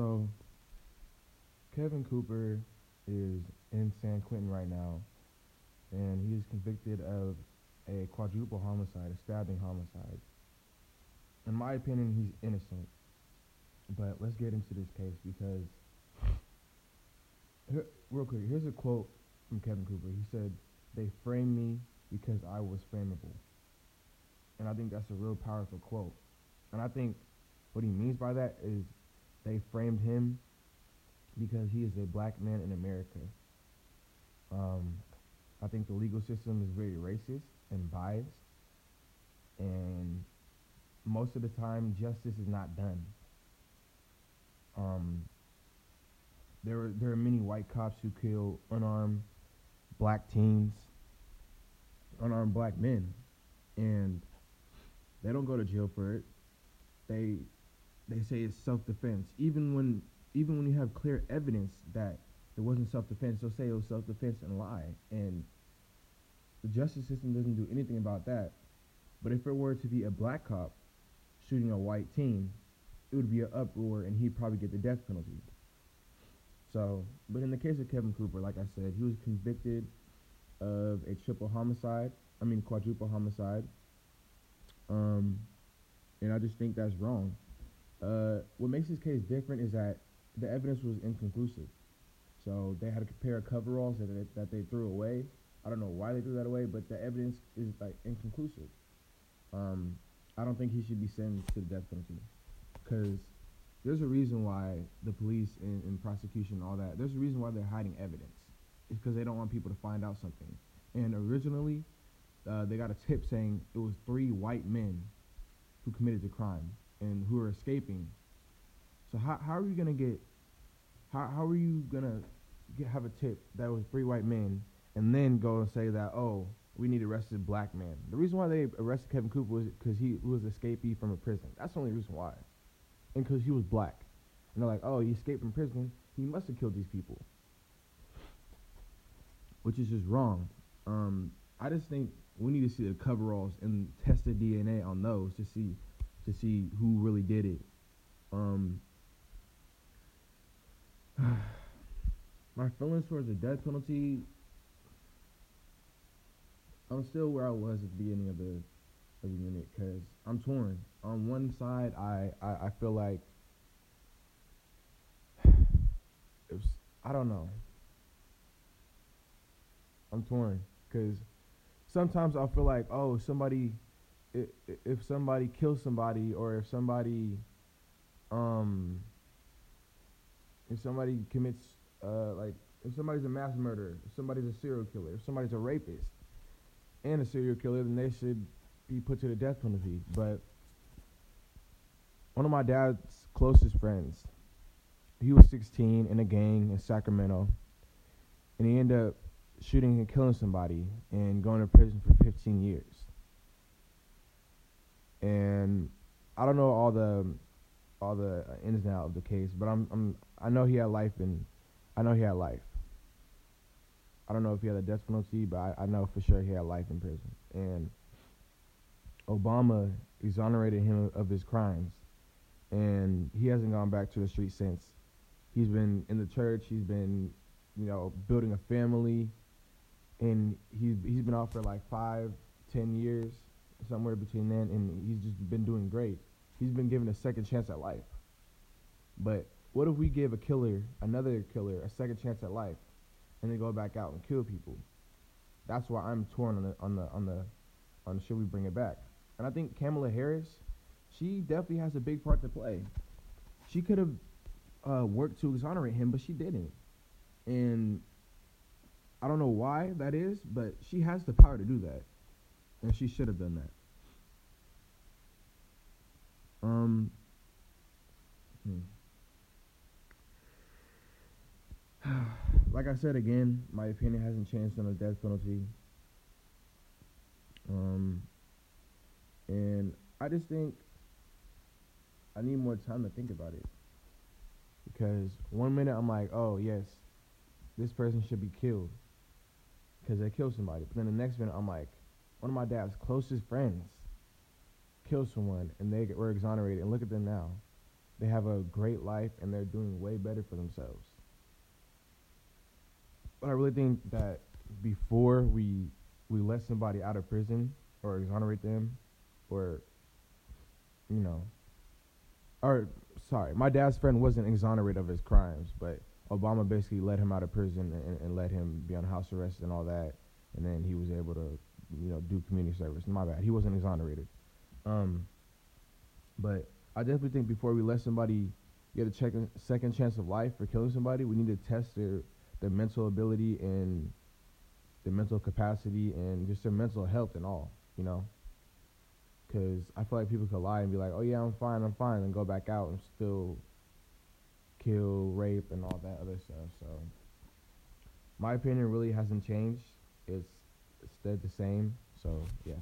So, Kevin Cooper is in San Quentin right now, and he is convicted of a quadruple homicide, a stabbing homicide. In my opinion, he's innocent. But let's get into this case because, here, real quick, here's a quote from Kevin Cooper. He said, They framed me because I was frameable. And I think that's a real powerful quote. And I think what he means by that is they framed him because he is a black man in America. Um, I think the legal system is very racist and biased, and most of the time, justice is not done. Um, there are there are many white cops who kill unarmed black teens, unarmed black men, and they don't go to jail for it. They they say it's self defense, even when even when you have clear evidence that it wasn't self defense, they'll say it was self defense and lie. And the justice system doesn't do anything about that. But if it were to be a black cop shooting a white teen, it would be an uproar and he'd probably get the death penalty. So, but in the case of Kevin Cooper, like I said, he was convicted of a triple homicide. I mean, quadruple homicide. Um, and I just think that's wrong. Uh, what makes this case different is that the evidence was inconclusive. So they had to compare coveralls that they, that they threw away. I don't know why they threw that away, but the evidence is like inconclusive. Um, I don't think he should be sentenced to the death penalty because there's a reason why the police and, and prosecution and all that. There's a reason why they're hiding evidence. It's because they don't want people to find out something. And originally, uh, they got a tip saying it was three white men who committed the crime and who are escaping. So how how are you gonna get how how are you gonna get, have a tip that was three white men and then go and say that oh we need to arrest arrested black man? The reason why they arrested Kevin Cooper was because he was escapee from a prison. That's the only reason why, and because he was black. And they're like, oh, he escaped from prison. He must have killed these people, which is just wrong. Um, I just think we need to see the coveralls and test the DNA on those to see to see who really did it. Um, my feelings towards the death penalty, I'm still where I was at the beginning of the of the unit because I'm torn. On one side, I, I, I feel like it's I don't know. I'm torn because sometimes I feel like oh somebody if somebody kills somebody or if somebody um if somebody commits uh like if somebody's a mass murderer, if somebody's a serial killer, if somebody's a rapist and a serial killer, then they should be put to the death penalty. But one of my dad's closest friends, he was 16 in a gang in Sacramento, and he ended up shooting and killing somebody and going to prison for 15 years and I don't know all the all the uh, ins and outs of the case, but I'm I'm I know he had life and I know he had life. I don't know if he had a death penalty, but I, I know for sure he had life in prison. And Obama exonerated him of his crimes, and he hasn't gone back to the street since. He's been in the church. He's been, you know, building a family, and he's he's been out for like five, ten years somewhere between then, and he's just been doing great. He's been given a second chance at life. But what if we give a killer, another killer, a second chance at life, and they go back out and kill people? That's why I'm torn on the on the on the on should we bring it back? And I think Kamala Harris, she definitely has a big part to play. She could have uh, worked to exonerate him, but she didn't. And I don't know why that is, but she has the power to do that. And she should have done that. Um. Hmm. like I said again, my opinion hasn't changed on the death penalty. Um, and I just think I need more time to think about it. Because one minute I'm like, oh yes, this person should be killed because they killed somebody. But then the next minute I'm like, one of my dad's closest friends killed someone and they were exonerated. And look at them now. they have a great life and they're doing way better for themselves. But I really think that before we we let somebody out of prison or exonerate them or you know or sorry, my dad's friend wasn't exonerated of his crimes, but Obama basically let him out of prison and, and let him be on house arrest and all that, and then he was able to, you know, do community service. My bad, he wasn't exonerated. Um, but I definitely think before we let somebody get a check, second chance of life for killing somebody, we need to test their their mental ability and their mental capacity and just their mental health and all, you know. Because I feel like people could lie and be like, oh, yeah, I'm fine, I'm fine, and go back out and still kill, rape, and all that other stuff. So, my opinion really hasn't changed. It's, it's stayed the same. So, yeah.